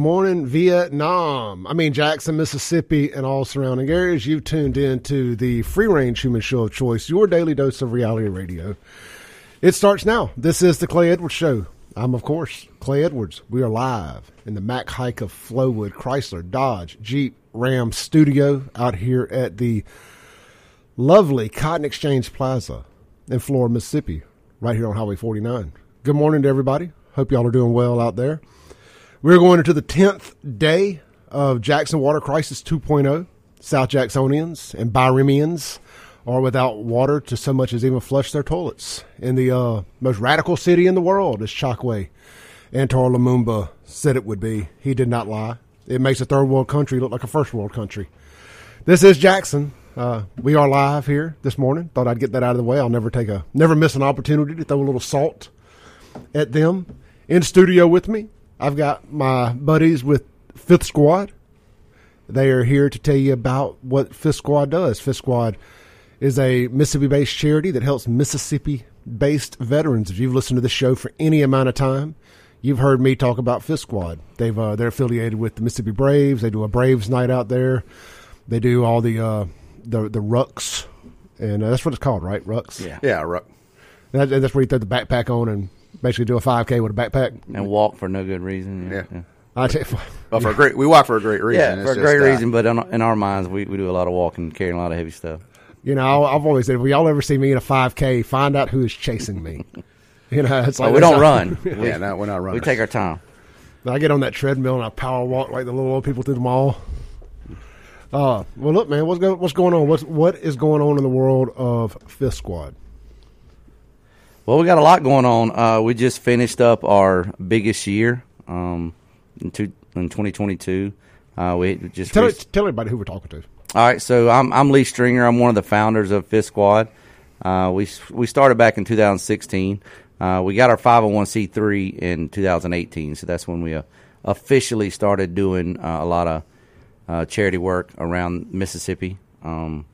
Morning, Vietnam. I mean, Jackson, Mississippi, and all surrounding areas. You've tuned in to the free range human show of choice, your daily dose of reality radio. It starts now. This is the Clay Edwards Show. I'm, of course, Clay Edwards. We are live in the Mac Haik of Flowood Chrysler Dodge Jeep Ram studio out here at the lovely Cotton Exchange Plaza in Flowood, Mississippi, right here on Highway 49. Good morning to everybody. Hope y'all are doing well out there. We're going into the 10th day of Jackson Water Crisis 2.0. South Jacksonians and Byramians are without water to so much as even flush their toilets. In the uh, most radical city in the world, as Chokwe Antar Lumumba said it would be. He did not lie. It makes a third world country look like a first world country. This is Jackson. Uh, we are live here this morning. Thought I'd get that out of the way. I'll never take a never miss an opportunity to throw a little salt at them. In studio with me, I've got my buddies with Fifth Squad. They are here to tell you about what Fifth Squad does. Fifth Squad is a Mississippi based charity that helps Mississippi based veterans. If you've listened to the show for any amount of time, you've heard me talk about Fifth Squad. They've uh, they're affiliated with the Mississippi Braves. They do a Braves night out there. They do all the uh, the the rucks, and uh, that's what it's called, right? Rucks. Yeah. Yeah, ruck. That, that's where you throw the backpack on and basically do a 5K with a backpack. And walk for no good reason. Yeah. I tell you, Well, for a great, we walk for a great reason. Yeah, It's for a great uh, reason, but in, in our minds, we, we do a lot of walking, carrying a lot of heavy stuff. you know, I've always said, if y'all ever see me in a 5K, find out who is chasing me. You know, it's like Oh, we don't run. Yeah, no, we're not running. We take our time. I get on that treadmill and I power walk like the little old people through the mall. Uh, well, look, man, what's go, what's going on? What's what is going on in the world of Fifth Squad? Well, we got a lot going on. Uh, we just finished up our biggest year um, in, two, in 2022. Uh, we just Tell re- tell everybody who we're talking to. All right, so I'm I'm Lee Stringer. I'm one of the founders of Fifth Squad. Uh, we we started back in 2016. Uh, we got our 501c3 in 2018, so that's when we uh, officially started doing uh, a lot of uh, charity work around Mississippi. Um,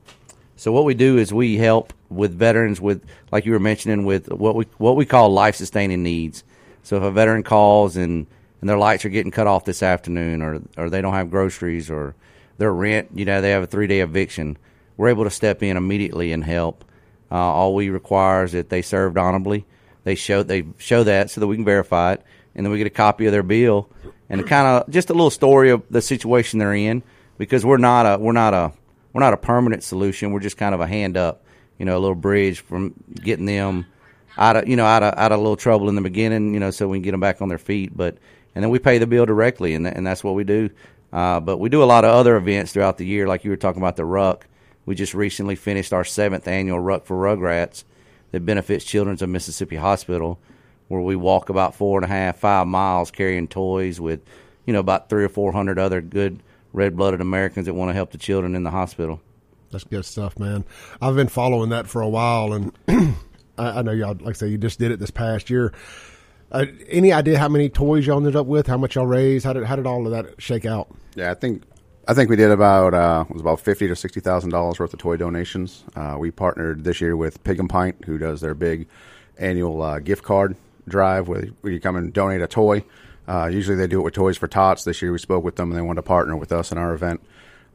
so what we do is we help with veterans with, like you were mentioning, with what we what we call life sustaining needs. So if a veteran calls and and their lights are getting cut off this afternoon, or or they don't have groceries, or their rent, you know, they have a three day eviction, we're able to step in immediately and help. Uh, all we require is that they served honorably. They show they show that so that we can verify it, and then we get a copy of their bill and kind of just a little story of the situation they're in because we're not a we're not a we're not a permanent solution. We're just kind of a hand up, you know, a little bridge from getting them out of you know out of out of a little trouble in the beginning, you know, so we can get them back on their feet. But and then we pay the bill directly, and and that's what we do. Uh, but we do a lot of other events throughout the year, like you were talking about the Ruck. We just recently finished our seventh annual Ruck for Rugrats that benefits Children's of Mississippi Hospital, where we walk about four and a half, five miles carrying toys with, you know, about three or four hundred other good red blooded Americans that want to help the children in the hospital. That's good stuff, man. I've been following that for a while, and I, I know y'all, like I say, you just did it this past year. Uh, any idea how many toys y'all ended up with? How much y'all raised? How did how did all of that shake out? Yeah, I think I think we did about uh, it was about fifty to sixty thousand dollars worth of toy donations. Uh, we partnered this year with Pig and Pint, who does their big annual uh, gift card drive, where, where you come and donate a toy. Uh, usually they do it with Toys for Tots. This year we spoke with them, and they wanted to partner with us in our event.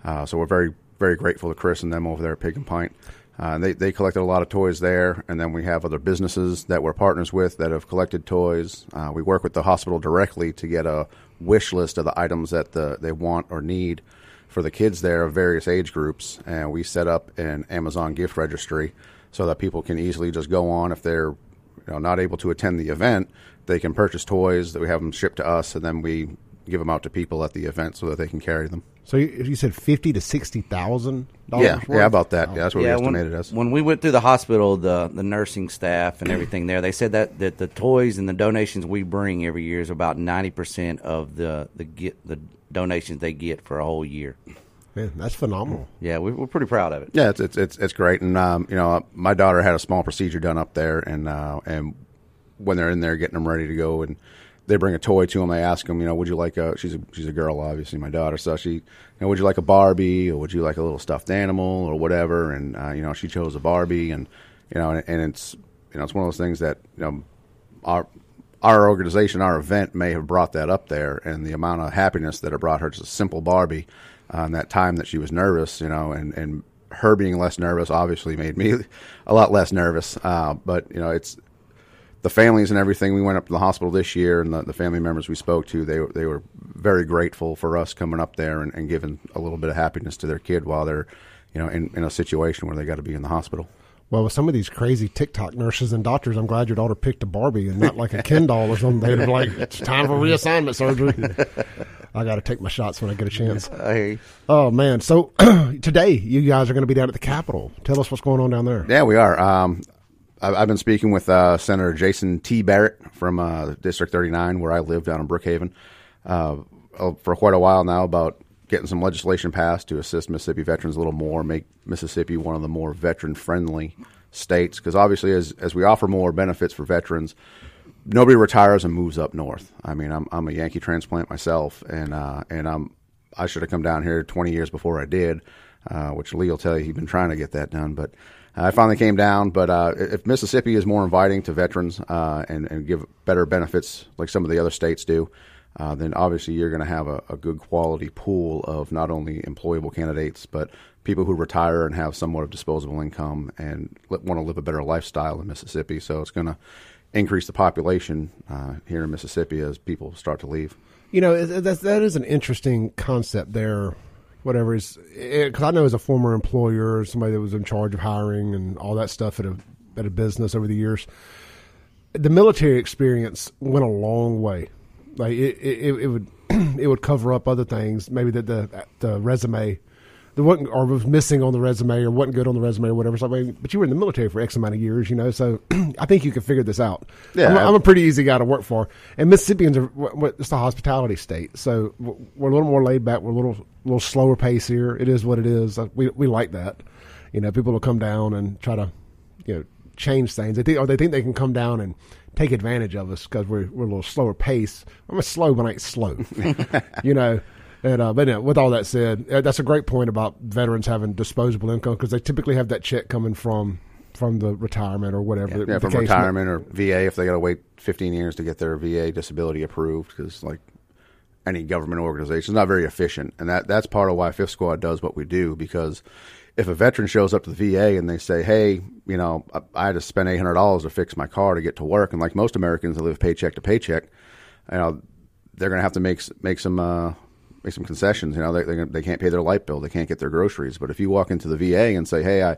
Uh, so we're very very grateful to Chris and them over there at Pig and Pint. Uh, they they collected a lot of toys there, and then we have other businesses that we're partners with that have collected toys. Uh, we work with the hospital directly to get a wish list of the items that the, they want or need for the kids there of various age groups, and we set up an Amazon gift registry so that people can easily just go on if they're you know, not able to attend the event, they can purchase toys that we have them shipped to us, and then we give them out to people at the event so that they can carry them. So you, you said fifty to sixty thousand Yeah, dollars. yeah, about that. Yeah, that's what we when, estimated as. when we went through the hospital, the the nursing staff and everything there, they said that, that the toys and the donations we bring every year is about ninety percent of the the get the donations they get for a whole year. Man, that's phenomenal. Yeah, we, we're pretty proud of it. Yeah, it's it's it's, it's great, and um, you know, my daughter had a small procedure done up there, and uh, and when they're in there getting them ready to go, and they bring a toy to them, they ask them, you know, would you like a? She's a she's a girl, obviously, my daughter, so she, you know, would you like a Barbie or would you like a little stuffed animal or whatever? And uh, you know, she chose a Barbie, and you know, and, and it's you know, it's one of those things that you know, our our organization, our event may have brought that up there, and the amount of happiness that it brought her, just a simple Barbie, uh, that time that she was nervous, you know, and and her being less nervous obviously made me a lot less nervous. Uh, but you know, it's the families and everything. We went up to the hospital this year, and the, the family members we spoke to, they they were very grateful for us coming up there and, and giving a little bit of happiness to their kid while they're, you know, in, in a situation where they got to be in the hospital. Well, with some of these crazy TikTok nurses and doctors, I'm glad your daughter picked a Barbie and not like a Ken doll or something. They'd be like, "It's time for reassignment surgery." I got to take my shots when I get a chance. You. Oh man! So today, you guys are going to be down at the Capitol. Tell us what's going on down there. Yeah, we are. Um, I've, been speaking with uh, Senator Jason T. Barrett from uh, District 39, where I live down in Brookhaven, uh, for quite a while now about getting some legislation passed to assist Mississippi veterans a little more, make Mississippi one of the more veteran friendly states. Because obviously, as as we offer more benefits for veterans, nobody retires and moves up north. I mean, I'm I'm a Yankee transplant myself, and uh, and I'm I should have come down here 20 years before I did, uh, which Lee will tell you he's been trying to get that done, but. I finally came down, but uh, if Mississippi is more inviting to veterans uh, and, and give better benefits like some of the other states do, uh, then obviously you're going to have a, a, good quality pool of not only employable candidates, but people who retire and have somewhat of disposable income and want to live a better lifestyle in Mississippi. So it's going to increase the population uh, here in Mississippi as people start to leave. You know, that, that is an interesting concept there. Whatever is, eh, because I know as a former employer, somebody that was in charge of hiring and all that stuff at a at a business over the years, the military experience went a long way. Like it, it, it would it would cover up other things, maybe that the the resume that wasn't or was missing on the resume or wasn't good on the resume or whatever. So, I mean, but you were in the military for X amount of years, you know. So I think you can figure this out. Yeah, I'm, I'm, a pretty easy guy to work for, and Mississippians are it's a hospitality state, so we're a little more laid back. We're a little little slower pace here. It is what it is. Uh, we we like that. You know, people will come down and try to you know change things. They think or they think they can come down and take advantage of us because we're we're a little slower pace. I'm a slow, but I ain't slow, you know. And uh, but anyway, with all that said, uh, that's a great point about veterans having disposable income because they typically have that check coming from from the retirement or whatever. Yeah, yeah from retirement or VA if they got to wait 15 years to get their VA disability approved because like any government organization is not very efficient, and that that's part of why Fifth Squad does what we do because if a veteran shows up to the VA and they say, "Hey, you know, I, I had to spend eight hundred dollars to fix my car to get to work," and like most Americans that live paycheck to paycheck, you know, they're going to have to make make some uh, make some concessions. You know, they they, they can't pay their light bill, they can't get their groceries. But if you walk into the VA and say, "Hey, I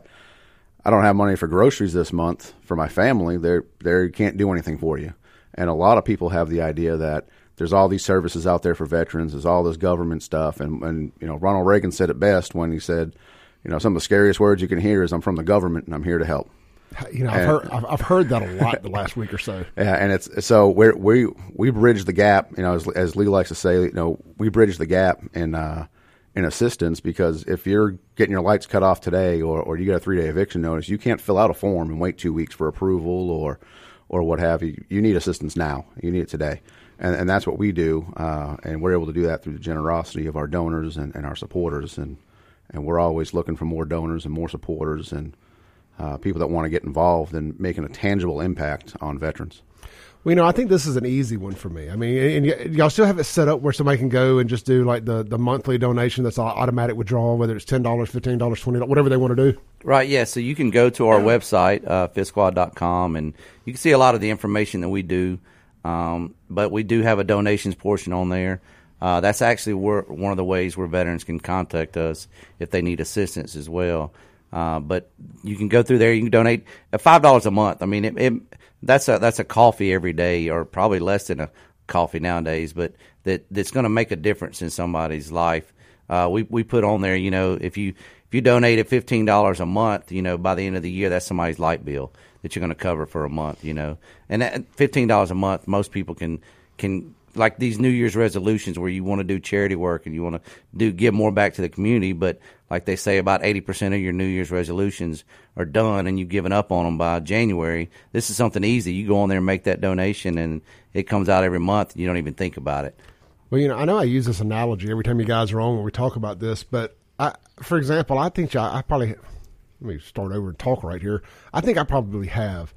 I don't have money for groceries this month for my family," they can't do anything for you. And a lot of people have the idea that there's all these services out there for veterans. There's all this government stuff, and and you know, Ronald Reagan said it best when he said you know, some of the scariest words you can hear is "I'm from the government and I'm here to help." You know, I've and, heard I've heard that a lot the last week or so. Yeah, and it's so we we we bridge the gap. You know, as, as Lee likes to say, you know, we bridge the gap in uh, in assistance because if you're getting your lights cut off today, or or you get a three day eviction notice, you can't fill out a form and wait two weeks for approval or or what have you. You need assistance now. You need it today. And, and that's what we do, uh, and we're able to do that through the generosity of our donors and, and our supporters, and and we're always looking for more donors and more supporters and uh, people that want to get involved and making a tangible impact on veterans. Well, you know, I think this is an easy one for me. I mean, and y- y'all still have it set up where somebody can go and just do like the, the monthly donation that's automatic withdrawal, whether it's $10, $15, $20, whatever they want to do. Right, yeah. So you can go to our website, uh, fifthsquad.com, and you can see a lot of the information that we do. Um, but we do have a donations portion on there. Uh, that's actually where, one of the ways where veterans can contact us if they need assistance as well. Uh, but you can go through there. You can donate at five dollars a month. I mean, it, it, that's a that's a coffee every day, or probably less than a coffee nowadays. But that that's going to make a difference in somebody's life. Uh, we we put on there, you know, if you if you donate at fifteen dollars a month, you know, by the end of the year, that's somebody's light bill that you're going to cover for a month, you know. And at fifteen dollars a month, most people can can like these New Year's resolutions where you want to do charity work and you want to do give more back to the community, but like they say, about eighty percent of your New Year's resolutions are done, and you've given up on them by January. This is something easy. You go on there and make that donation, and it comes out every month. You don't even think about it. Well, you know, I know I use this analogy every time you guys are on when we talk about this, but I, for example, I think I, I probably let me start over and talk right here. I think I probably have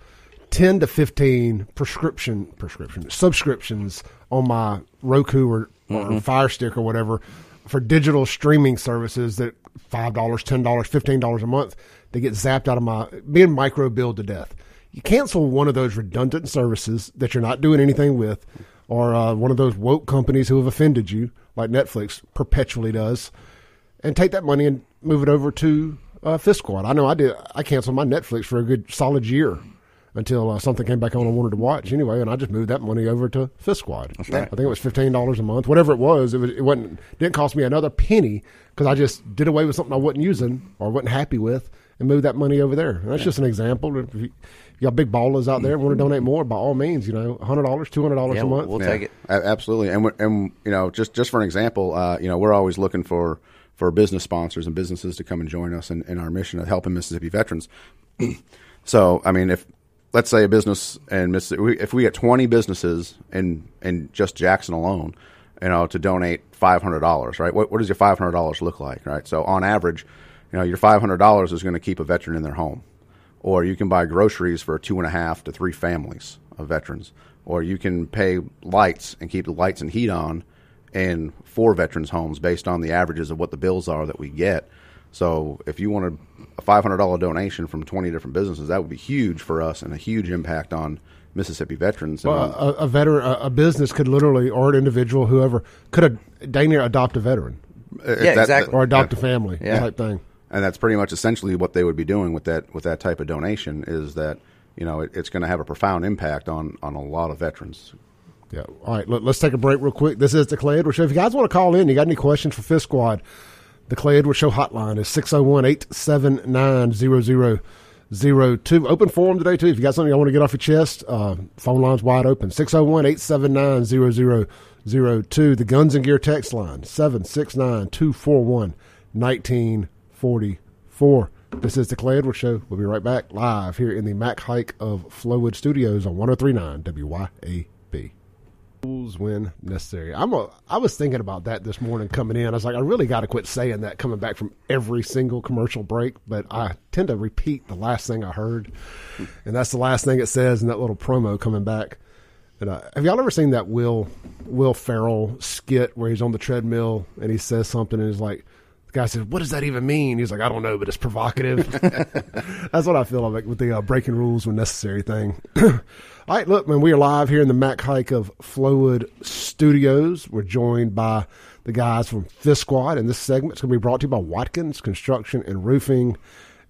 ten to fifteen prescription prescription subscriptions on my Roku or, or Fire Stick or whatever for digital streaming services that five dollars, ten dollars, fifteen dollars a month. They get zapped out of my being micro billed to death. You cancel one of those redundant services that you're not doing anything with, or uh, one of those woke companies who have offended you, like Netflix perpetually does, and take that money and move it over to uh, Fifth Squad. I know I did. I canceled my Netflix for a good solid year until uh, something came back on I wanted to watch anyway, and I just moved that money over to Fifth Squad. That's right. I think it was fifteen dollars a month, whatever it was. It was it wasn't didn't cost me another penny because I just did away with something I wasn't using or wasn't happy with and moved that money over there. And that's just an example. If you, if you got big ballers out there and want to donate more, by all means, you know, hundred dollars, two hundred dollars Yeah, a month. we'll take it. Absolutely. And we and you know, just just for an example, uh, you know, we're always looking for for business sponsors and businesses to come and join us in, in our mission of helping Mississippi veterans. so, I mean, if let's say a business in Mississippi, if we get twenty businesses in in just Jackson alone, you know, to donate five hundred dollars, right? What what does your five hundred dollars look like, right? So, on average, you know, your five hundred dollars is going to keep a veteran in their home or you can buy groceries for two and a half to three families of veterans, or you can pay lights and keep the lights and heat on in four veterans' homes based on the averages of what the bills are that we get. So, if you wanted a five hundred dollar donation from twenty different businesses, that would be huge for us and a huge impact on Mississippi veterans. Well, a, a veteran, a, a business could literally, or an individual, whoever, could have dang near adopt a veteran uh, Yeah, that- exactly. or adopt a family Yeah. type thing. and that's pretty much essentially what they would be doing with that with that type of donation. Is that you know it, it's going to have a profound impact on on a lot of veterans. Yeah. All right. Let, us take a break real quick. This is the Clay Edwards Show. If you guys want to call in, you got any questions for Fifth Squad, the Clay Edwards Show hotline is 601 879 0002. Open forum today, too. If you got something you want to get off your chest, uh, phone line's wide open 601 879 0002. The Guns and Gear text line 769 241 1944. This is the Clay Edwards Show. We'll be right back live here in the Mac Haik of Flowood Studios on 1039 WYAB rules when necessary. I'm a. I was thinking about that this morning coming in. I was like, I really got to quit saying that coming back from every single commercial break. But I tend to repeat the last thing I heard, and that's the last thing it says in that little promo coming back. And uh, have y'all ever seen that Will Will Ferrell skit where he's on the treadmill and he says something and he's like. The guy said, "What does that even mean?" He's like, "I don't know, but it's provocative." That's what I feel like with the uh, breaking rules when necessary thing. All right, look, man, we are live here in the Mac Haik of Flowood Studios. We're joined by the guys from Fifth Squad, and this segment is going to be brought to you by Watkins Construction and Roofing.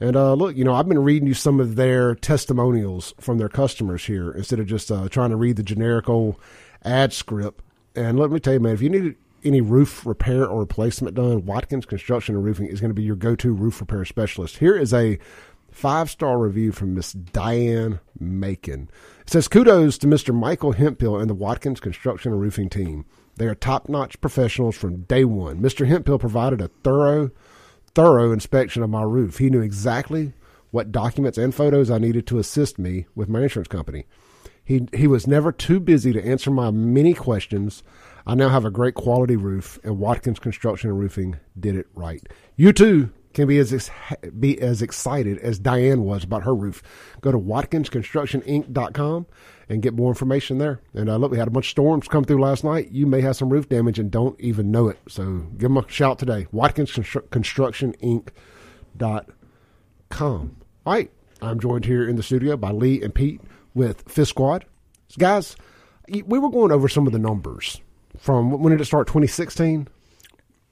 And uh, look, you know, I've been reading you some of their testimonials from their customers here instead of just uh, trying to read the generic old ad script. And let me tell you, man, if you need any roof repair or replacement done, Watkins Construction and Roofing is going to be your go-to roof repair specialist. Here is a five-star review from Miss Diane Macon. It says, kudos to Mr. Michael Hemphill and the Watkins Construction and Roofing team. They are top-notch professionals from day one. Mr. Hemphill provided a thorough, thorough inspection of my roof. He knew exactly what documents and photos I needed to assist me with my insurance company. He he was never too busy to answer my many questions. I now have a great quality roof, and Watkins Construction and Roofing did it right. You too can be as ex- be as excited as Diane was about her roof. Go to WatkinsConstructionInc.com and get more information there. And uh, look, we had a bunch of storms come through last night. You may have some roof damage and don't even know it. So give them a shout today. WatkinsConstructionInc.com. All right, I'm joined here in the studio by Lee and Pete with Fifth Squad. Guys, we were going over some of the numbers from when did it start? 2016.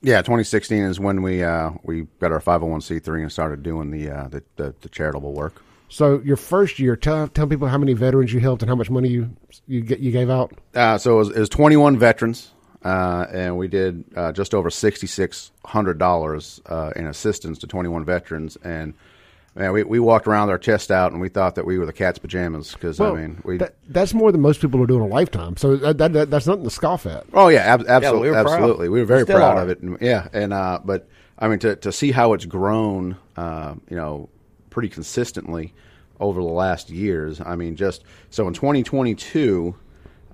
Yeah, 2016 is when we uh, we got our 501c3 and started doing the, uh, the, the the charitable work. So your first year, tell tell people how many veterans you helped and how much money you you get you gave out. Uh, so it was, it was 21 veterans, uh, and we did uh, just over $6,600 uh, in assistance to 21 veterans. And man, we, we walked around with our chest out, and we thought that we were the cat's pajamas because I mean we. that, that's more than most people are doing a lifetime. So that, that, that- that's nothing to scoff at. Oh yeah, ab- absolutely, we absolutely. We were very Still proud are. of it. And, yeah, and uh, but I mean to to see how it's grown, uh, you know, pretty consistently over the last years. I mean, just so in 2022,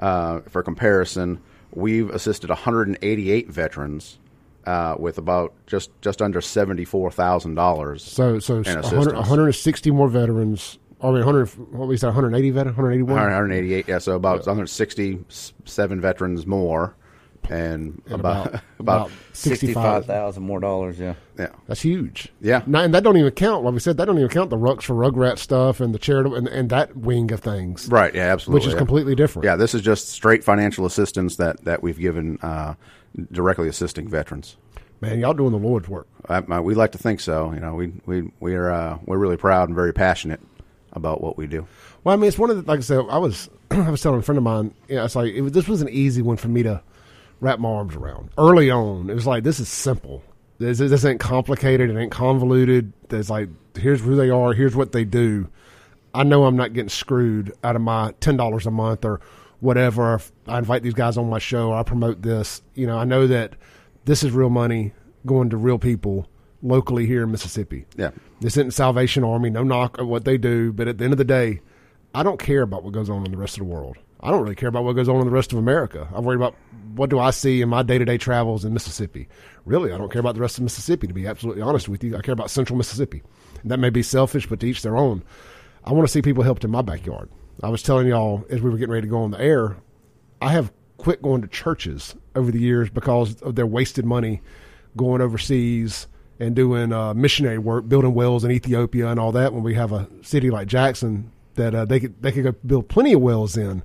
uh, for comparison, we've assisted 188 veterans uh, with about just just under seventy four thousand dollars. So so 100, 160 more veterans, I mean, 100, what we said, 180 vet, 181? 188, yeah, so about 167 veterans more, and, about, about, about, about 65 thousand more dollars. Yeah. yeah, That's huge. Yeah. Now, and that don't even count, like we said, that don't even count the Rucks for Rugrat stuff and the charitable and, and that wing of things. right, yeah, absolutely, Which is yeah. completely different. Yeah, this is just straight financial assistance that that we've given uh, directly assisting veterans. Man, y'all doing the Lord's work. I, we like to think so. You know, we we we're uh, we're really proud and very passionate about what we do. Well, I mean, it's one of the, like I said, I was, I was telling a friend of mine, yeah, it's like, it, was- this was an easy one for me to wrap my arms around. Early on, it was like, this is simple. This, this ain't complicated. It ain't convoluted. It's like, here's who they are. Here's what they do. I know I'm not getting screwed out of my $10 a month or whatever. If I invite these guys on my show or I promote this. You know, I know that this is real money going to real people locally here in Mississippi. Yeah. This isn't Salvation Army, no knock at what they do, but at the end of the day, I don't care about what goes on in the rest of the world. I don't really care about what goes on in the rest of America. I'm worried about what do I see in my day to day travels in Mississippi. Really, I don't care about the rest of Mississippi, to be absolutely honest with you. I care about central Mississippi. And that may be selfish, but to each their own. I want to see people helped in my backyard. I was telling y'all as we were getting ready to go on the air, I have quit going to churches over the years because of their wasted money going overseas and doing uh, missionary work, building wells in Ethiopia and all that. When we have a city like Jackson that uh, they could they could go build plenty of wells in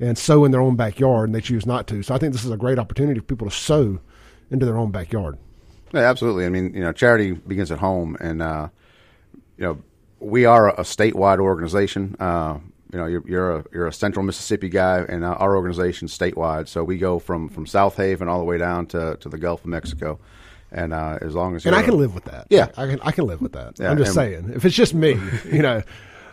and sow in their own backyard, and they choose not to. So I think this is a great opportunity for people to sow into their own backyard. Yeah, absolutely. I mean, you know, charity begins at home, and uh, you know, we are a, statewide organization. Uh, you know, you're, you're a you're a Central Mississippi guy, and uh, our organization's statewide. So we go from from Southaven all the way down to, to the Gulf of Mexico. And uh, as long as And I can a- live with that. Yeah. I can I can live with that. Yeah, I'm just saying. If it's just me, you know,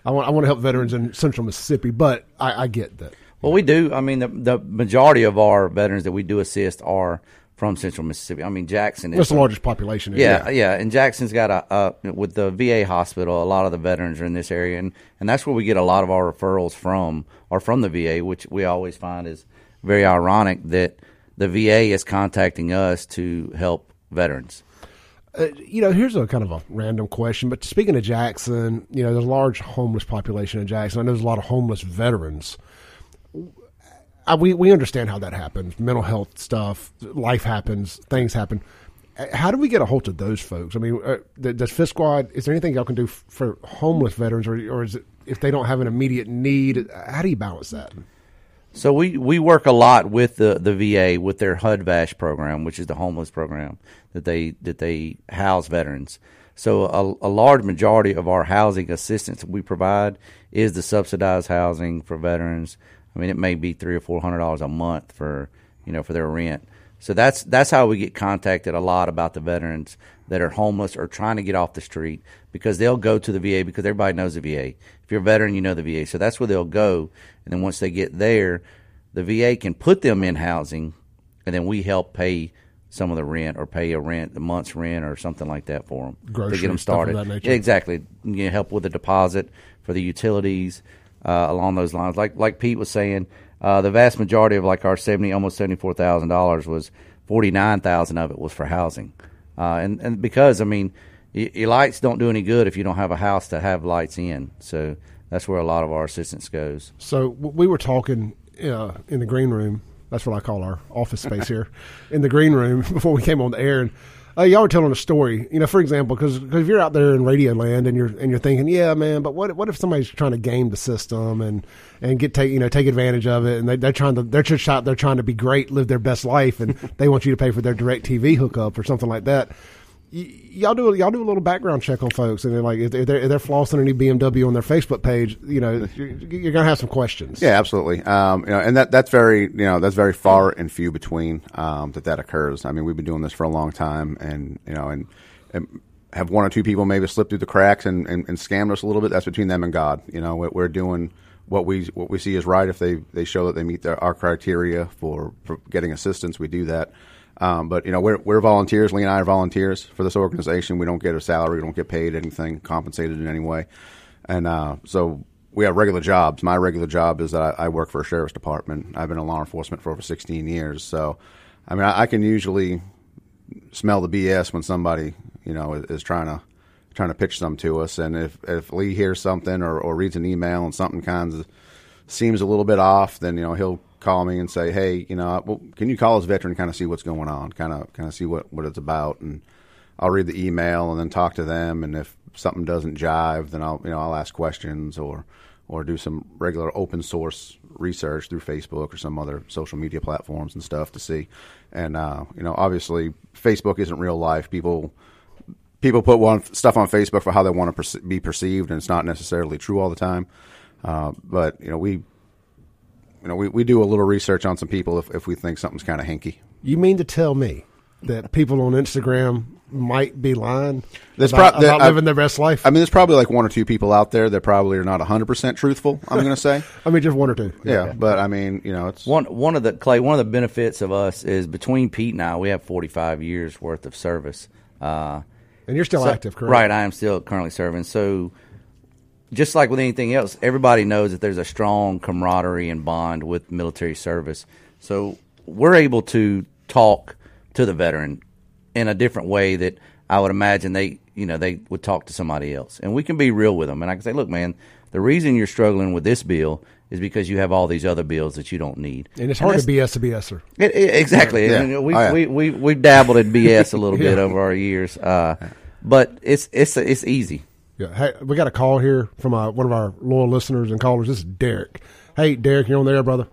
I want I want to help veterans in central Mississippi, but I, I get that. Well, we do. I mean, the the majority of our veterans that we do assist are from Central Mississippi. I mean, Jackson is What's the largest population? Yeah, yeah, and Jackson's got a uh, with the VA hospital. A lot of the veterans are in this area, and, and that's where we get a lot of our referrals from, or from the VA, which we always find is very ironic that the VA is contacting us to help veterans. Uh, you know, here's a kind of a random question, but speaking of Jackson, you know, there's a large homeless population in Jackson. I know there's a lot of homeless veterans. I, we we understand how that happens. Mental health stuff, life happens, things happen. Uh, How do we get a hold of those folks? I mean, uh, does Fifth Squad? Is there anything y'all can do for homeless veterans, or or is it if they don't have an immediate need? How do you balance that? So we, we work a lot with the, the VA with their HUD-VASH program, which is the homeless program that they that they house veterans. So a, a large majority of our housing assistance we provide is the subsidized housing for veterans. I mean, it may be three or four hundred dollars a month for you know for their rent. So that's that's how we get contacted a lot about the veterans that are homeless or trying to get off the street because they'll go to the VA because everybody knows the VA. If you're a veteran, you know the VA. So that's where they'll go, and then once they get there, the VA can put them in housing, and then we help pay some of the rent or pay a rent, a month's rent or something like that for them to get them started. that. Yeah, exactly. You know, help with the deposit for the utilities uh, along those lines. Like like Pete was saying, uh, the vast majority of like our seventy, almost seventy four thousand dollars was forty nine thousand of it was for housing, uh, and and because I mean, y- your lights don't do any good if you don't have a house to have lights in. So that's where a lot of our assistance goes. So we were talking uh, in the green room. That's what I call our office space here, in the green room before we came on the air. And uh, y'all were telling a story. You know, for example, because if you're out there in radio land and you're and you're thinking, yeah, man, but what what if somebody's trying to game the system and and get take you know take advantage of it, and they, they're trying to they're just out they're trying to be great, live their best life, and they want you to pay for their DirecTV hookup or something like that. Y'all do y'all do a little background check on folks, and they're like if they're, if they're flossing any BMW on their Facebook page, you know, you're, you're gonna have some questions. Yeah, absolutely. Um, you know, and that that's very you know that's very far and few between um, that that occurs. I mean, we've been doing this for a long time, and you know, and, and have one or two people maybe slip through the cracks and, and, and scammed us a little bit. That's between them and God. You know, we're, we're doing what we what we see is right. If they they show that they meet their, our criteria for, for getting assistance, we do that. Um, but you know, we're we're volunteers. Lee and I are volunteers for this organization. We don't get a salary. We don't get paid anything, compensated in any way. And uh, so we have regular jobs. My regular job is that I, I work for a sheriff's department. I've been in law enforcement for over 16 years. So, I mean, I, I can usually smell the BS when somebody, you know, is, is trying to trying to pitch some to us. And if if Lee hears something or, or reads an email and something kind of seems a little bit off, then you know he'll call me and say, "Hey, you know, well, can you call this veteran, kind of see what's going on, kind of kind of see what what it's about?" And I'll read the email and then talk to them. And if something doesn't jive, then I'll you know I'll ask questions or or do some regular open source research through Facebook or some other social media platforms and stuff to see. And uh, you know, obviously, Facebook isn't real life. People people put one stuff on Facebook for how they want to perce- be perceived, and it's not necessarily true all the time. Uh, but you know, we you know we, we do a little research on some people if, if we think something's kind of hinky. You mean to tell me that people on Instagram might be lying That's about, prob- that- about I- living their best life? I mean, there's probably like one or two people out there that probably are not 100% truthful, I'm going to say. I mean, just one or two. Yeah, but I mean, you know, it's One one of the Clay. One of the benefits of us is between Pete and I, we have 45 years worth of service. Uh, And you're still so- active, correct? Right, I am still currently serving. So, just like with anything else, everybody knows that there's a strong camaraderie and bond with military service. So, we're able to talk to the veteran in a different way that I would imagine they, you know, they would talk to somebody else. And we can be real with them. And I can say, look, man, the reason you're struggling with this bill is because you have all these other bills that you don't need. And it's hard that's- to BS a BSer. it, it, exactly. Yeah. And we, Oh, yeah. we, we, we dabbled in BS a little bit over our years. Uh, but it's, it's, it's easy. Yeah. Hey, we got a call here from uh, one of our loyal listeners and callers. This is Derek. Hey, Derek, you're on there, brother.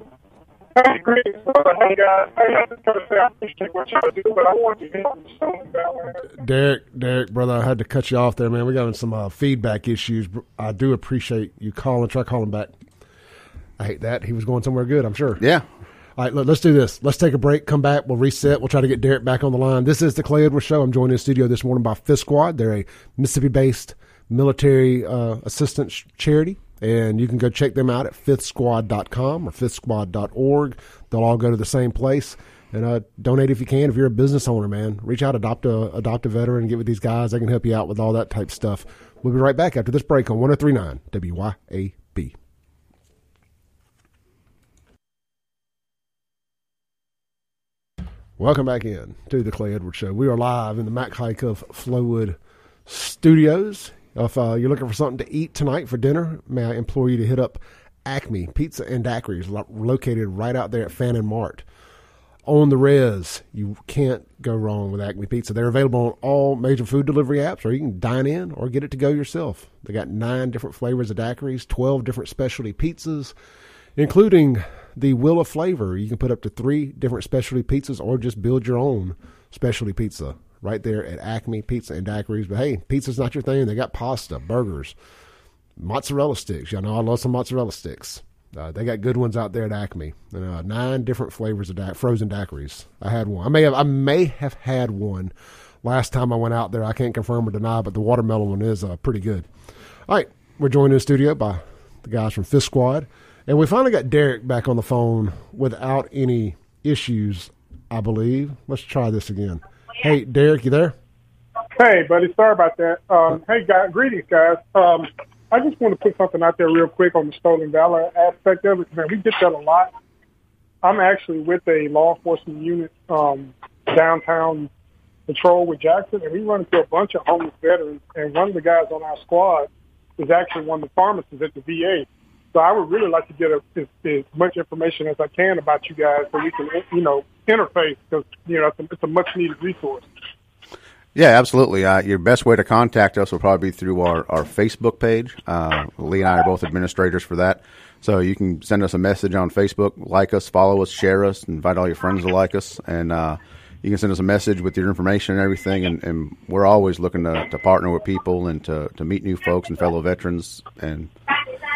Hey, greetings, brother. Hey, guys. Hey, I just gotta say I appreciate what y'all do, but I want to help the stolen valor. Derek, Derek, brother, I had to cut you off there, man. We got some uh, feedback issues. I do appreciate you calling. Try calling back. I hate that. He was going somewhere good, I'm sure. yeah. All right, look, let's do this. Let's take a break, come back, we'll reset. We'll try to get Derek back on the line. This is the Clay Edwards Show. I'm joined in the studio this morning by Fifth Squad. They're a Mississippi based military uh, assistance charity, and you can go check them out at fifthsquad.com or fifthsquad.org. They'll all go to the same place. And uh, donate if you can. If you're a business owner, man, reach out, adopt a adopt a veteran, get with these guys. They can help you out with all that type stuff. We'll be right back after this break on 1039 WYAB. Welcome back in to the Clay Edwards Show. We are live in the Mac Haik of Flowood Studios. If uh, you're looking for something to eat tonight for dinner, may I implore you to hit up Acme Pizza and Daiquiris, lo- located right out there at Fan and Mart. On the res, you can't go wrong with Acme Pizza. They're available on all major food delivery apps, or you can dine in or get it to go yourself. They got nine different flavors of daiquiris, 12 different specialty pizzas, including the Wheel of Flavor. You can put up to three different specialty pizzas or just build your own specialty pizza right there at Acme Pizza and Daiquiris. But hey, pizza's not your thing. They got pasta, burgers, mozzarella sticks. Y'all know I love some mozzarella sticks. Uh, they got good ones out there at Acme. Uh, nine different flavors of da- frozen daiquiris. I had one. I may have. I may have had one last time I went out there. I can't confirm or deny, but the watermelon one is uh, pretty good. All right, we're joined in the studio by the guys from Fifth Squad, and we finally got Derek back on the phone without any issues. I believe. Let's try this again. Hey, Derek, you there? Hey, buddy. Sorry about that. Um, hey, guys. Greetings, guys. Um, I just want to put something out there real quick on the stolen valor aspect of it. Man, we get that a lot. I'm actually with a law enforcement unit um, downtown patrol with Jackson, and we run into a bunch of homeless veterans. And one of the guys on our squad is actually one of the pharmacists at the VA. So I would really like to get a, as, as much information as I can about you guys, so we can, you know, interface because you know it's a, it's a much needed resource. Yeah, absolutely. Uh, your best way to contact us will probably be through our, our Facebook page. Uh, Lee and I are both administrators for that. So you can send us a message on Facebook, like us, follow us, share us, invite all your friends to like us. And uh, you can send us a message with your information and everything. And, and we're always looking to, to partner with people and to, to meet new folks and fellow veterans and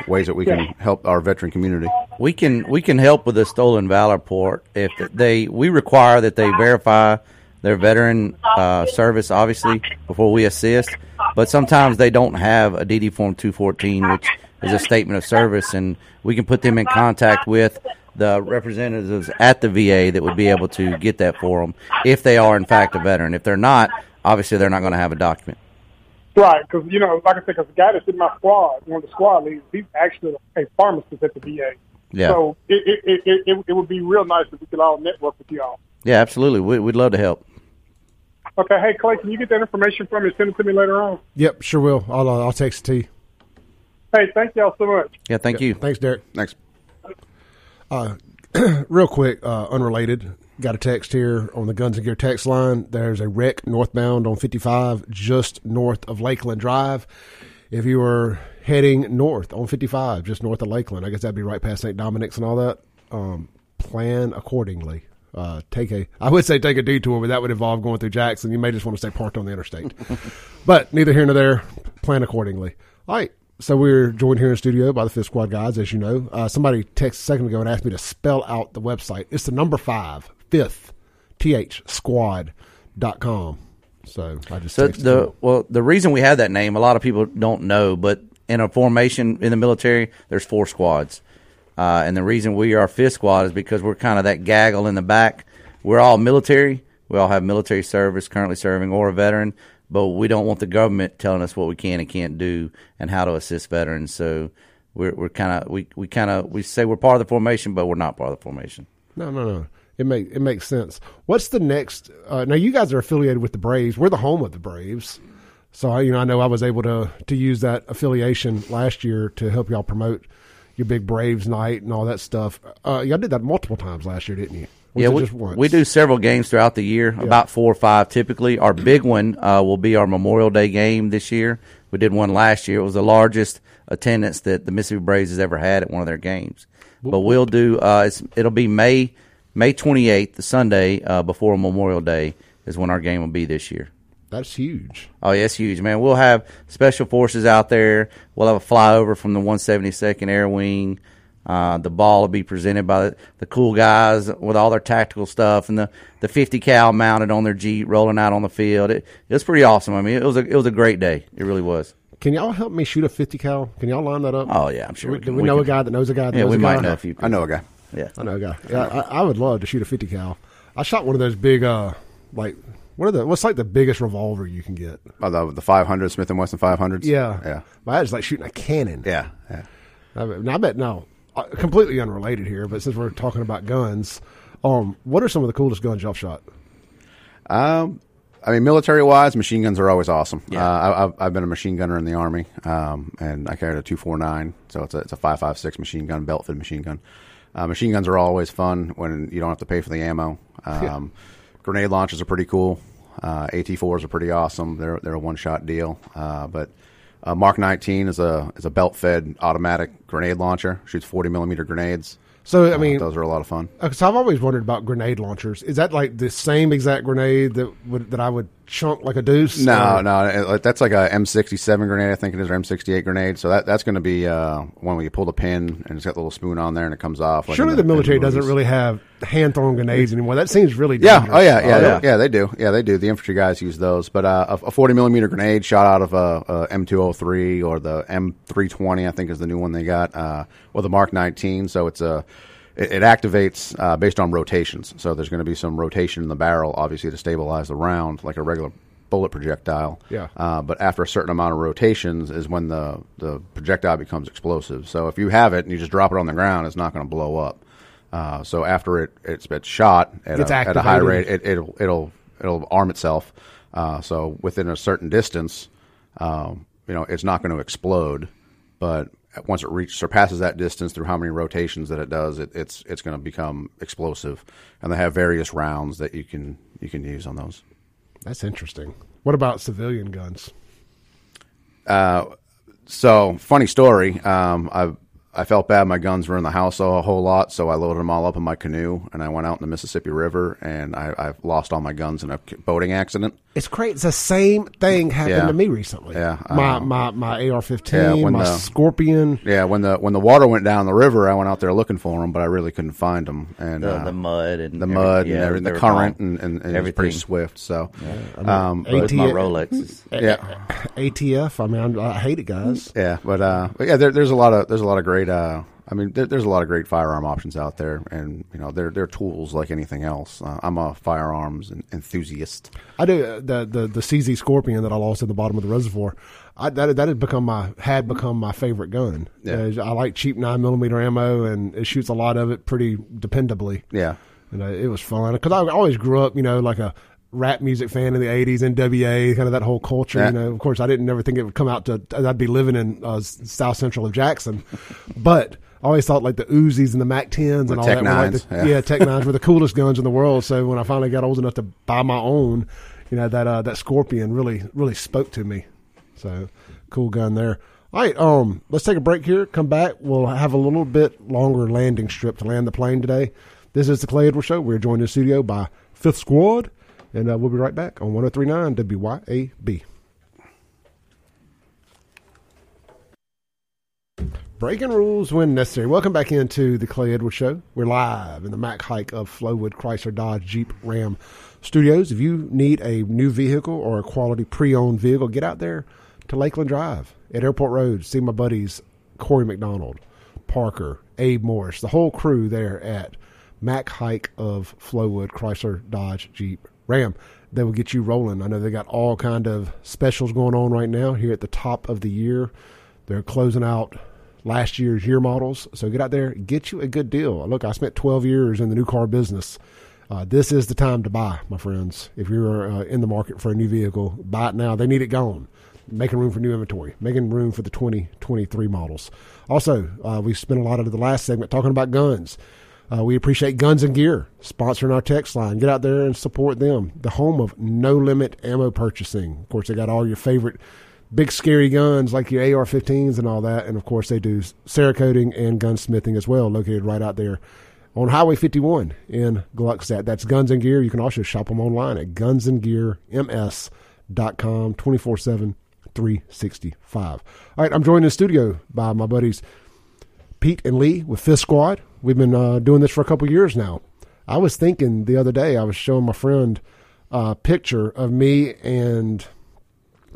ways that we can help our veteran community. We can we can help with the stolen valor port if they we require that they verify their veteran uh, service obviously before we assist. But sometimes they don't have a DD form 214, which is a statement of service, and we can put them in contact with the representatives at the VA that would be able to get that for them if they are in fact a veteran. If they're not, obviously they're not going to have a document. Right, because you know, like I said, because the guy that's in my squad, one of the squad leaders, he's actually a pharmacist at the VA. Yeah. So it it, it, it it it would be real nice if we could all network with y'all. Yeah, absolutely. We, we'd love to help. Okay, hey Clay, can you get that information from me and send it to me later on? Yep, sure will. I'll uh, I'll text it to you. Hey, thank y'all so much. Yeah, thank you. Thanks, Derek. Thanks. Real quick, uh, unrelated. Got a text here on the Guns and Gear text line. There's a wreck northbound on 55, just north of Lakeland Drive. If you were heading north on 55, just north of Lakeland, I guess that'd be right past St. Dominic's and all that. Um, plan accordingly. Uh, take a, I would say take a detour, but that would involve going through Jackson. You may just want to stay parked on the interstate. but neither here nor there. Plan accordingly. All right. So we're joined here in studio by the Fifth Squad guys, as you know. Uh, somebody texted a second ago and asked me to spell out the website. It's the number five, fifth, th, squad.com. So I just So the them. well, the reason we have that name, a lot of people don't know, but in a formation in the military, there's four squads, uh, and the reason we are fifth squad is because we're kind of that gaggle in the back. We're all military. We all have military service, currently serving, or a veteran. But we don't want the government telling us what we can and can't do and how to assist veterans. So we're we're kind of we we kind of we say we're part of the formation, but we're not part of the formation. No, no, no. It make it makes sense. What's the next? Uh, now you guys are affiliated with the Braves. We're the home of the Braves, so I, you know I know I was able to to use that affiliation last year to help y'all promote your big Braves night and all that stuff. Uh, y'all did that multiple times last year, didn't you? Or yeah, we, just once? we do several games throughout the year, about four or five typically. Our big one uh, will be our Memorial Day game this year. We did one last year. It was the largest attendance that the Mississippi Braves has ever had at one of their games. But we'll do. Uh, it's, it'll be May May twenty eighth, the Sunday uh, before Memorial Day, is when our game will be this year. That's huge. Oh, yeah, it's huge, man. We'll have special forces out there. We'll have a flyover from the 172nd Air Wing. Uh, the ball will be presented by the, the cool guys with all their tactical stuff and the, the 50 cal mounted on their Jeep rolling out on the field. It, it was pretty awesome. I mean, it was a, it was a great day. It really was. Can y'all help me shoot a fifty cal? Can y'all line that up? Oh, yeah, I'm sure Do we we, can- do we we know can- a guy that knows a guy that Yeah, knows we a might guy? know a few. I know a guy. Yeah. I know a guy. Yeah, I, I would love to shoot a 50 cal. I shot one of those big, uh, like, what are the, what's like the biggest revolver you can get? Oh, the, the 500 Smith and Wesson 500s. Yeah. yeah, But that's like shooting a cannon. yeah, yeah. I now, I bet, now, uh, completely unrelated here, but since we're talking about guns, um, what are some of the coolest guns y'all shot? Um, I mean, military wise, machine guns are always awesome. Yeah. Uh, I, I've, I've been a machine gunner in the army, um, and I carried a two four nine, so it's a it's a five five six machine gun, belt fed machine gun. Uh, machine guns are always fun when you don't have to pay for the ammo. Um, Grenade launchers are pretty cool. Uh, AT4s are pretty awesome. They're they're a one shot deal. Uh, but uh, Mark 19 is a is a belt fed automatic grenade launcher. Shoots 40 millimeter grenades. So, I Uh, mean, those are a lot of fun. So I've always wondered about grenade launchers. Is that like the same exact grenade that would that I would chunk like a deuce? No, Or- no, that's like a M67 grenade, I think it is, or M68 grenade. So that that's going to be uh, one where you pull the pin and it's got the little spoon on there and it comes off. like Surely in the military doesn't really have hand thrown grenades anymore. That seems really Yeah. Oh yeah. Yeah. Oh, yeah. yeah. They do. Yeah, they do. The infantry guys use those, but uh, a, a 40 millimeter grenade shot out of a, a M203 or the M320, I think is the new one they got, uh, or the Mark 19. So it's a it, it activates uh, based on rotations. So there's going to be some rotation in the barrel, obviously, to stabilize the round, like a regular bullet projectile. Yeah. Uh, but after a certain amount of rotations is when the the projectile becomes explosive. So if you have it and you just drop it on the ground, it's not going to blow up. Uh, so after it it's been shot at, a, at a high rate, it, it'll it'll it'll arm itself. Uh, so within a certain distance, um, you know, it's not going to explode. But once it reach surpasses that distance through how many rotations that it does, it, it's it's going to become explosive. And they have various rounds that you can you can use on those. That's interesting. What about civilian guns? Uh, So funny story. Um, I I felt bad. My guns were in the house a whole lot, so I loaded them all up in my canoe, and I went out in the Mississippi River, and I, I lost all my guns in a boating accident. It's crazy. It's the same thing happened Yeah. to me recently. Yeah, my um, my my AR-15, yeah, when my the- Scorpion. Yeah, when the when the water went down the river, I went out there looking for them, but I really couldn't find them. And The, uh, the mud and the every- mud yeah, and everything, the current, and, and, and it was pretty swift. So, um, AT Both my Rolexes. yeah, ATF. I mean, I'm, I hate it, guys. yeah, but uh, but yeah, there, there's a lot of there's a lot of great. Uh, I mean, there, there's a lot of great firearm options out there, and you know, they're they're tools like anything else. Uh, I'm a firearms enthusiast. I do uh, the the the CZ Scorpion that I lost at the bottom of the reservoir. I, that that had become my had become my favorite gun. Yeah. Uh, I like cheap nine millimeter ammo, and it shoots a lot of it pretty dependably. Yeah, and uh, it was fun because I always grew up, you know, like a rap music fan in the '80s, NWA, kind of that whole culture. Yeah. You know, of course, I didn't ever think it would come out to. I'd be living in uh, South Central of Jackson, but I always thought like the Uzis and the Mac 10s and all Tech that were like the, yeah. yeah, Tech Nines were the coolest guns in the world. So when I finally got old enough to buy my own, you know that uh, that Scorpion really really spoke to me. So cool gun there. All right, um, let's take a break here. Come back. We'll have a little bit longer landing strip to land the plane today. This is the Clay Edwards Show. We're joined in the studio by Fifth Squad, and uh, we'll be right back on 1039 WYAB. Breaking rules when necessary. Welcome back into the Clay Edwards Show. We're live in the Mac Haik of Flowood Chrysler Dodge Jeep Ram Studios. If you need a new vehicle or a quality pre-owned vehicle, get out there to Lakeland Drive at Airport Road. See my buddies Corey McDonald, Parker, Abe Morris, the whole crew there at Mac Haik of Flowood Chrysler Dodge Jeep Ram. They will get you rolling. I know they got all kind of specials going on right now here at the top of the year. They're closing out last year's year models. So get out there, get you a good deal. Look, I spent 12 years in the new car business. Uh, this is the time to buy, my friends. If you're uh, in the market for a new vehicle, buy it now. They need it gone. Making room for new inventory, making room for the 2023 models. Also, uh, we spent a lot of the last segment talking about guns. Uh, we appreciate Guns and Gear sponsoring our text line. Get out there and support them. The home of no limit ammo purchasing. Of course, they got all your favorite big scary guns like your AR-15s and all that, and of course they do Cerakoting and gunsmithing as well, located right out there on Highway 51 in Gluckstadt. That's Guns and Gear. You can also shop them online at gunsandgearms.com 24/7 365. All right, I'm joined in the studio by my buddies Pete and Lee with Fifth Squad. We've been uh, doing this for a couple years now. I was thinking the other day, I was showing my friend a picture of me and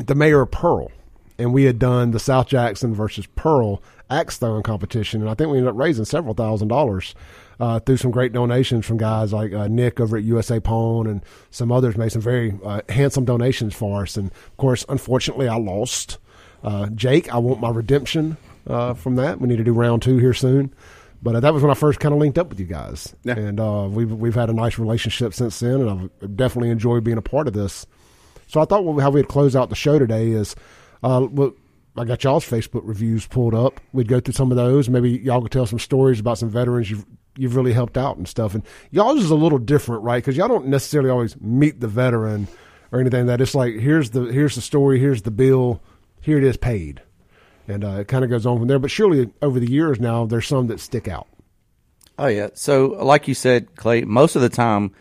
the mayor of Pearl, and we had done the South Jackson versus Pearl axe throwing competition, and I think we ended up raising several thousand dollars uh, through some great donations from guys like uh, Nick over at USA Pawn and some others made some very uh, handsome donations for us. And of course, unfortunately, I lost. Uh, Jake, I want my redemption uh, from that. We need to do round two here soon. But uh, that was when I first kind of linked up with you guys, Yeah. and uh, we've we've had a nice relationship since then, and I've definitely enjoyed being a part of this. So I thought what- how we'd close out the show today is, uh, well, I got y'all's Facebook reviews pulled up. We'd go through some of those. Maybe y'all could tell some stories about some veterans you've you've really helped out and stuff. And y'all's is a little different, right? Because y'all don't necessarily always meet the veteran or anything. That it's like here's the here's the story, here's the bill, here it is paid, and uh, it kind of goes on from there. But surely over the years now, there's some that stick out. Oh yeah. So like you said, Clay, most of the time,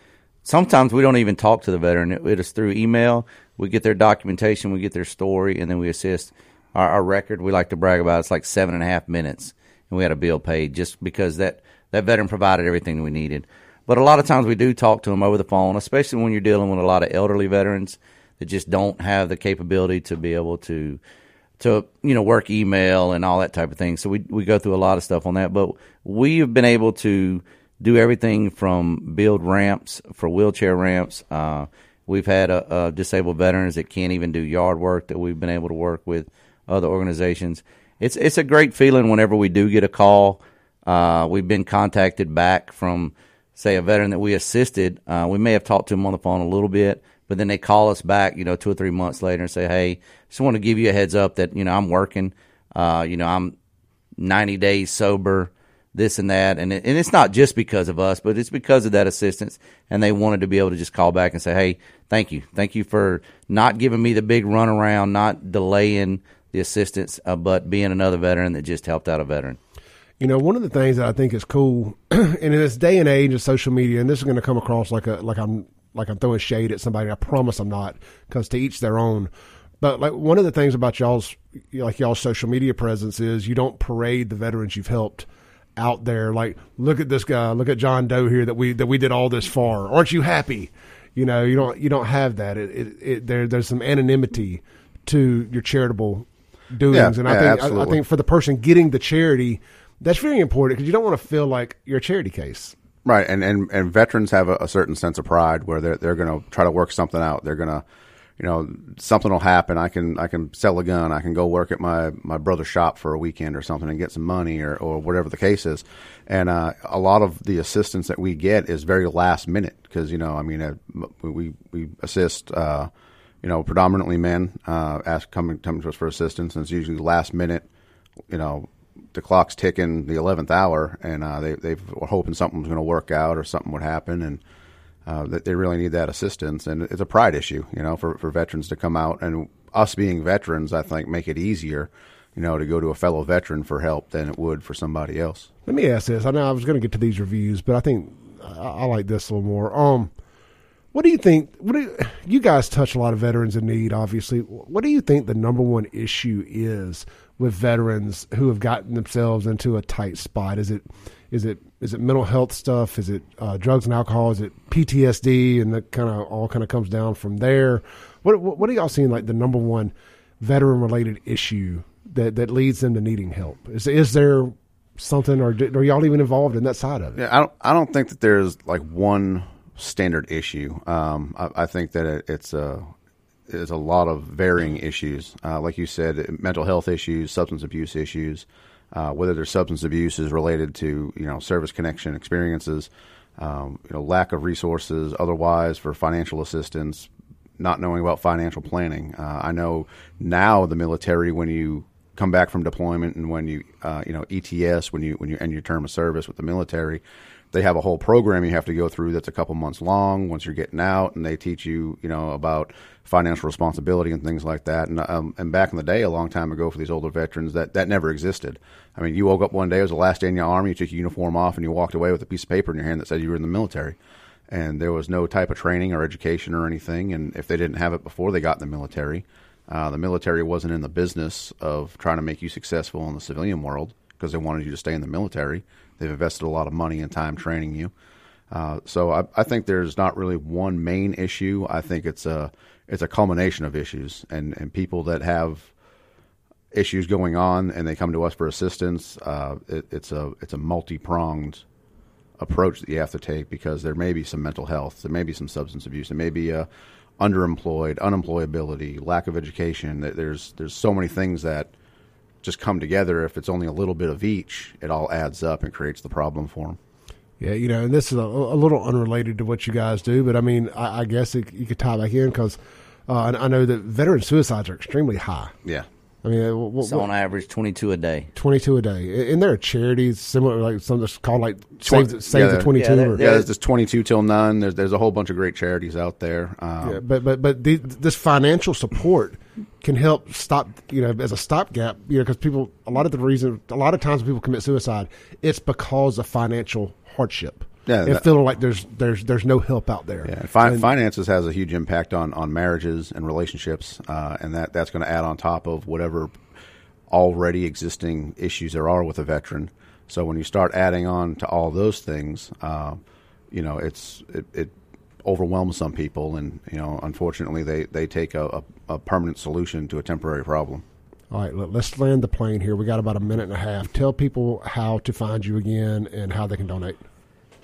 sometimes we don't even talk to the veteran. It, it is through email. We get their documentation, we get their story, and then we assist. Our, our record we like to brag about. It's like seven and a half minutes, and we had a bill paid just because that that veteran provided everything we needed. But a lot of times we do talk to them over the phone, especially when you're dealing with a lot of elderly veterans that just don't have the capability to be able to to you know work email and all that type of thing. So we we go through a lot of stuff on that, but we have been able to do everything from build ramps for wheelchair ramps. Uh, we've had uh uh disabled veterans that can't even do yard work that we've been able to work with other organizations. It's it's a great feeling whenever we do get a call. Uh, we've been contacted back from say a veteran that we assisted. Uh, we may have talked to them on the phone a little bit, but then they call us back, you know, two or three months later and say, "Hey, just want to give you a heads up that you know I'm working. Uh, you know, I'm 90 days sober, this and that, and it, and it's not just because of us, but it's because of that assistance. And they wanted to be able to just call back and say, "Hey, thank you, thank you for not giving me the big runaround, not delaying the assistance, uh, but being another veteran that just helped out a veteran." You know, one of the things that I think is cool, and in this day and age of social media, and this is going to come across like a like I'm like I'm throwing shade at somebody. I promise I'm not, because to each their own. But like one of the things about y'all's like y'all's social media presence is you don't parade the veterans you've helped out there. Like, look at this guy, look at John Doe here that we that we did all this for. Aren't you happy? You know, you don't you don't have that. It, it, it there there's some anonymity to your charitable doings, Yeah, and I yeah, think I, I think for the person getting the charity, that's very important because you don't want to feel like you're a charity case. Right, and, and, and veterans have a, a certain sense of pride where they're they're going to try to work something out. They're going to you know, something will happen. I can I can sell a gun. I can go work at my my brother's shop for a weekend or something and get some money or or whatever the case is. And uh, a lot of the assistance that we get is very last minute because you know, I mean, uh, we we assist. Uh, you know, predominantly men uh, ask coming coming to us for assistance, and it's usually last minute. You know, the clock's ticking the eleventh hour, and uh, they they were hoping something was going to work out or something would happen, and uh, that they really need that assistance. And it's a pride issue, you know, for for veterans to come out and us being veterans, I think, make it easier, you know, to go to a fellow veteran for help than it would for somebody else. Let me ask this. I know I was going to get to these reviews, but I think I, I like this a little more. Um, what do you think? What do you, you guys touch a lot of veterans in need? Obviously, what do you think the number one issue is with veterans who have gotten themselves into a tight spot? Is it is it is it mental health stuff? Is it uh, drugs and alcohol? Is it PTSD? And that kind of all kind of comes down from there. What, what what are y'all seeing like the number one veteran related issue that that leads them to needing help? Is is there something, or are y'all even involved in that side of it? Yeah, I don't I don't think that there's like one standard issue. Um, I, I, think that it, it's a is a lot of varying issues. Uh, like you said, mental health issues, substance abuse issues. Uh, whether their substance abuse is related to you know service connection experiences, um, you know lack of resources otherwise for financial assistance, not knowing about financial planning. Uh, I know now the military when you come back from deployment and when you uh, you know ETS when you when you end your term of service with the military, they have a whole program you have to go through that's a couple months long once you're getting out, and they teach you, you know, about financial responsibility and things like that. And um, and back in the day, a long time ago, for these older veterans, that that never existed. I mean, you woke up one day, it was the last day in your army, you took your uniform off, and you walked away with a piece of paper in your hand that said you were in the military. And there was no type of training or education or anything. And if they didn't have it before they got in the military, uh, the military wasn't in the business of trying to make you successful in the civilian world because they wanted you to stay in the military. They've invested a lot of money and time training you. Uh, so I, I, think there's not really one main issue. I think it's a it's a culmination of issues and, and people that have issues going on and they come to us for assistance. Uh, it, it's a it's a multi pronged approach that you have to take because there may be some mental health, there may be some substance abuse, there may be a underemployed, unemployability, lack of education. There's there's so many things that just come together. If it's only a little bit of each, it all adds up and creates the problem for them. Yeah, you know, and this is a, a little unrelated to what you guys do, but I mean, I, I guess it, you could tie back in because uh, I, I know that veteran suicides are extremely high. Yeah. I mean, what, so on average, twenty two a day. Twenty two a day, and there are charities similar, like some that's called like Save, the, Save yeah, the Twenty Two. Yeah, yeah, there's this twenty two till none. There's there's a whole bunch of great charities out there. Um, yeah, but but but the, this financial support can help stop you know as a stopgap. You know, because people a lot of the reason a lot of times when people commit suicide, it's because of financial hardship yeah, and that, feeling like there's there's there's no help out there. Yeah, fi- and, finances has a huge impact on on marriages and relationships, uh, and that that's going to add on top of whatever already existing issues there are with a veteran. So when you start adding on to all those things, uh, you know, it's it, it, overwhelms some people, and you know, unfortunately, they they take a, a, a permanent solution to a temporary problem. All right, let's land the plane here. We got about a minute and a half. Tell people how to find you again and how they can donate.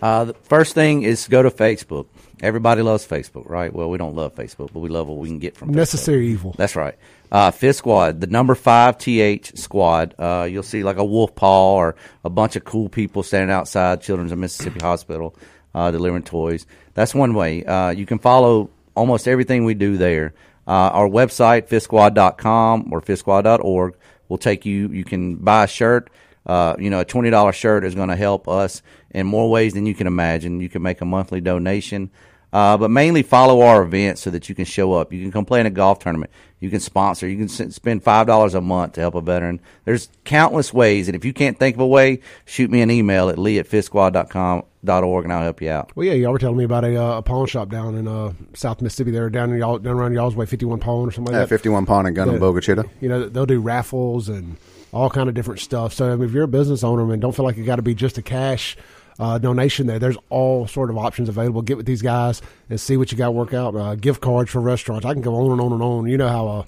Uh, the first thing is go to Facebook. Everybody loves Facebook, right? Well, we don't love Facebook, but we love what we can get from necessary Facebook. evil. That's right. Uh, Fifth Squad, the number five TH squad. Uh, you'll see like a wolf paw or a bunch of cool people standing outside Children's of Mississippi Hospital uh, delivering toys. That's one way. Uh, you can follow almost everything we do there. Uh, our website, fifthsquad.com or fifthsquad.org, will take you. You can buy a shirt. Uh, you know, a twenty dollar shirt is going to help us in more ways than you can imagine. You can make a monthly donation, uh, but mainly follow our events so that you can show up. You can come play in a golf tournament. You can sponsor. You can spend five dollars a month to help a veteran. There's countless ways, and if you can't think of a way, shoot me an email at lee at fifthsquad.com dot org and I'll help you out. Well, yeah, y'all were telling me about a, uh, a pawn shop down in uh, South Mississippi. There, down in y'all, down around y'all's way, fifty one pawn or something like that. yeah, that. Fifty one pawn and gun in Bogue Chitto. You know, they'll do raffles and all kind of different stuff. So I mean, if you're a business owner, man, don't feel like you got to be just a cash uh, donation there. There's all sort of options available. Get with these guys and see what you got to work out. Uh, gift cards for restaurants. I can go on and on and on. You know how. Uh,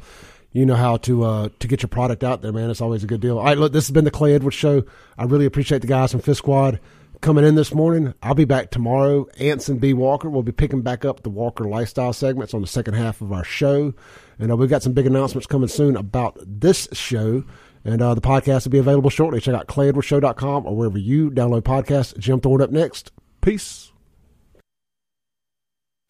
you know how to uh, to get your product out there, man. It's always a good deal. All right, look, this has been the Clay Edwards Show. I really appreciate the guys from Fifth Squad coming in this morning. I'll be back tomorrow. Anson B. Walker will be picking back up the Walker lifestyle segments on the second half of our show. And uh, we've got some big announcements coming soon about this show. And uh, the podcast will be available shortly. Check out clayedwardshow.com or wherever you download podcasts. Jim Thorne up next. Peace.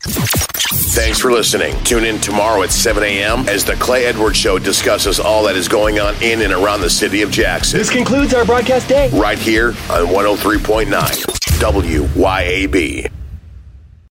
Thanks for listening. Tune in tomorrow at 7 a.m. as the Clay Edwards Show discusses all that is going on in and around the city of Jackson. This concludes our broadcast day. Right here on 103.9 WYAB.